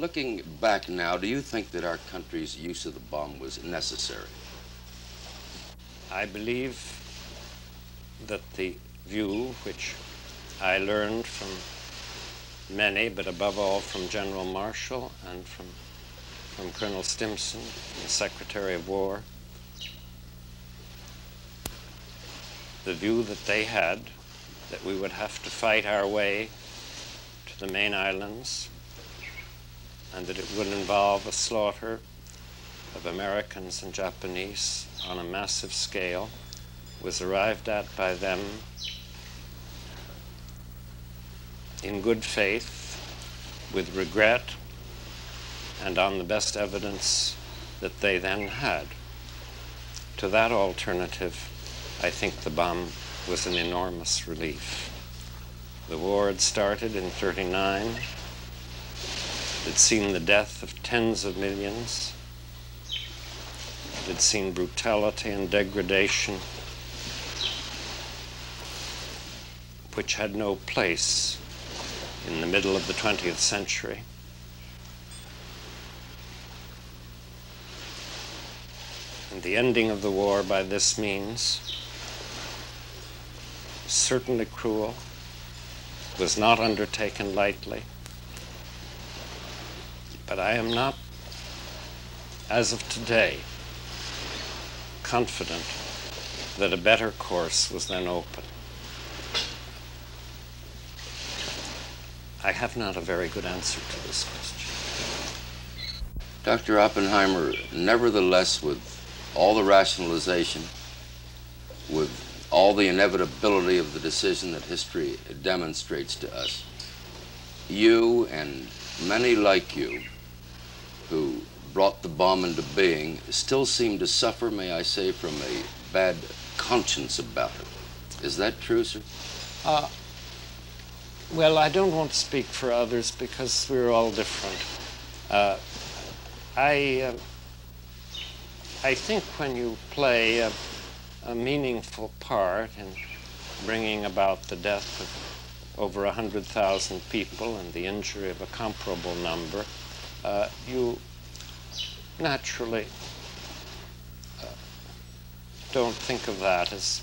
Looking back now, do you think that our country's use of the bomb was necessary? I believe that the view which I learned from many, but above all from General Marshall and from, from Colonel Stimson, the Secretary of War, the view that they had that we would have to fight our way to the main islands and that it would involve a slaughter of Americans and Japanese on a massive scale was arrived at by them in good faith, with regret, and on the best evidence that they then had. To that alternative, I think the bomb was an enormous relief. The war had started in 39. It had seen the death of tens of millions. It had seen brutality and degradation which had no place in the middle of the 20th century. And the ending of the war by this means, certainly cruel, was not undertaken lightly. But I am not, as of today, confident that a better course was then open. I have not a very good answer to this question. Dr. Oppenheimer, nevertheless, with all the rationalization, with all the inevitability of the decision that history demonstrates to us, you and many like you who brought the bomb into being still seem to suffer, may I say, from a bad conscience about it. Is that true, sir? Uh, well, I don't want to speak for others because we're all different. Uh, I, uh, I think when you play a, a, meaningful part in bringing about the death of over 100,000 people and the injury of a comparable number, uh, you naturally uh, don't think of that as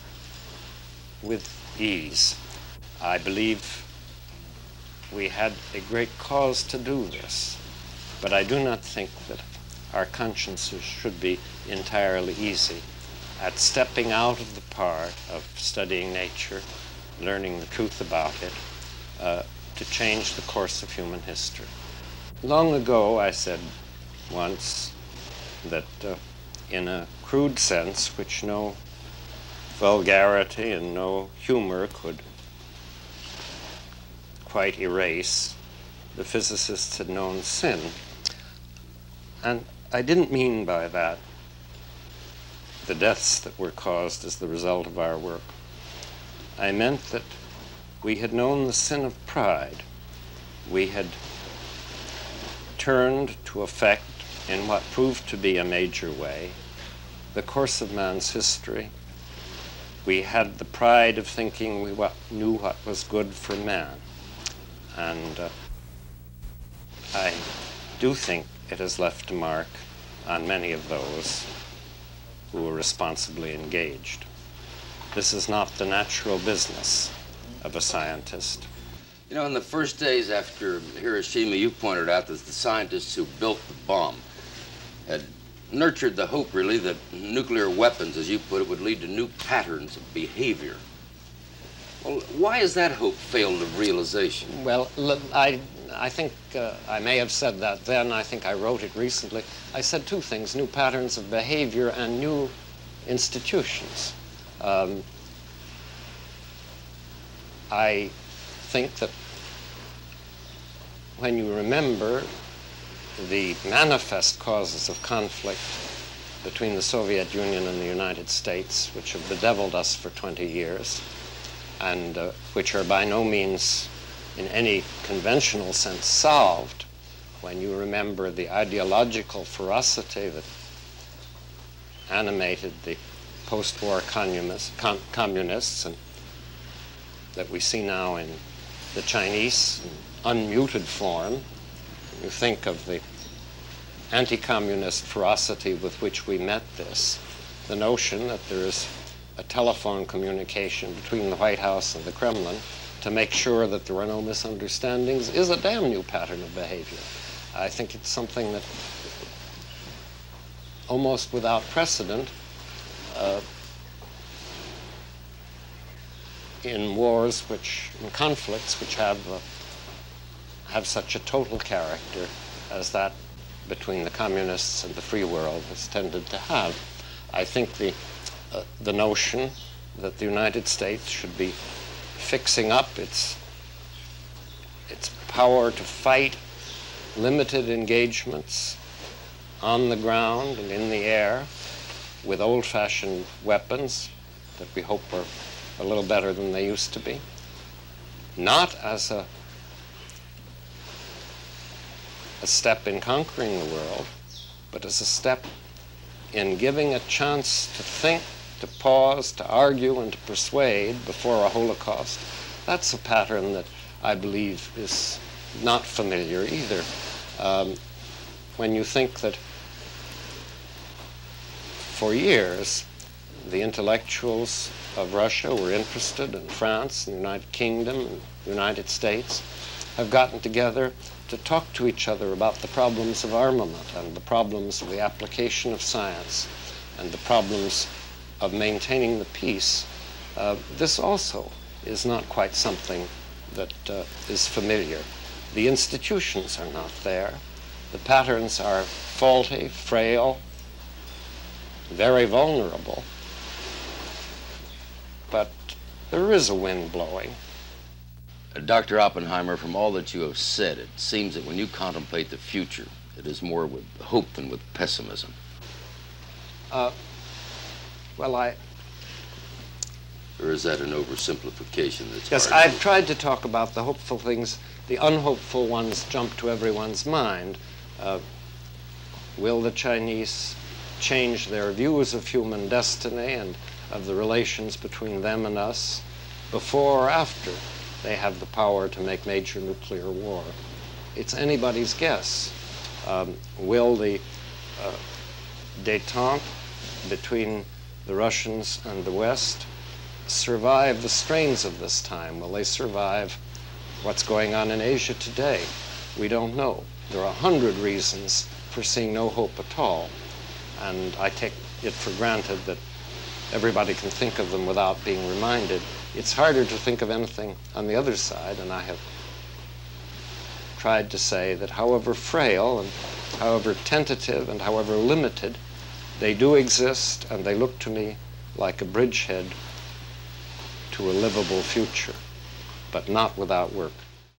with ease. I believe we had a great cause to do this. But I do not think that our consciences should be entirely easy at stepping out of the part of studying nature, learning the truth about it, uh, to change the course of human history. Long ago, I said once that uh, in a crude sense, which no vulgarity and no humor could quite erase, the physicists had known sin. And I didn't mean by that the deaths that were caused as the result of our work. I meant that we had known the sin of pride. We had turned to affect, in what proved to be a major way, the course of man's history. We had the pride of thinking we knew what was good for man. And uh, I do think it has left a mark on many of those who were responsibly engaged. This is not the natural business of a scientist. You know, in the first days after Hiroshima, you pointed out that the scientists who built the bomb had nurtured the hope, really, that nuclear weapons, as you put it, would lead to new patterns of behavior. Well, why has that hope failed of realization? Well, I, I think uh, I may have said that then. I think I wrote it recently. I said two things new patterns of behavior and new institutions. Um, I think that when you remember the manifest causes of conflict between the Soviet Union and the United States, which have bedeviled us for 20 years, and uh, which are by no means in any conventional sense solved when you remember the ideological ferocity that animated the post-war communists, com communists and that we see now in the Chinese unmuted form, You think of the anti communist ferocity with which we met this, the notion that there is a telephone communication between the White House and the Kremlin to make sure that there are no misunderstandings is a damn new pattern of behavior. I think it's something that almost without precedent uh, in wars which, in conflicts which have, uh, have such a total character as that between the communists and the free world has tended to have. I think the, uh, the notion that the United States should be fixing up its, its power to fight limited engagements on the ground and in the air with old fashioned weapons that we hope are a little better than they used to be. Not as a, a step in conquering the world, but as a step in giving a chance to think, to pause, to argue, and to persuade before a Holocaust. That's a pattern that I believe is not familiar either. Um, when you think that for years the intellectuals of Russia were interested and France and the United Kingdom and the United States have gotten together to talk to each other about the problems of armament and the problems of the application of science and the problems of maintaining the peace. Uh, this also is not quite something that uh, is familiar. The institutions are not there. The patterns are faulty, frail, very vulnerable. But there is a wind blowing. Uh, Dr. Oppenheimer, from all that you have said, it seems that when you contemplate the future, it is more with hope than with pessimism. Uh, well, I. Or is that an oversimplification that's Yes, I've tried to talk about the hopeful things. The unhopeful ones jump to everyone's mind. Uh, will the Chinese change their views of human destiny and of the relations between them and us before or after they have the power to make major nuclear war. It's anybody's guess. Um, will the uh, detente between the Russians and the West survive the strains of this time? Will they survive what's going on in Asia today? We don't know. There are a hundred reasons for seeing no hope at all. And I take it for granted that everybody can think of them without being reminded. It's harder to think of anything on the other side, and I have tried to say that however frail and however tentative and however limited, they do exist, and they look to me like a bridgehead to a livable future, but not without work.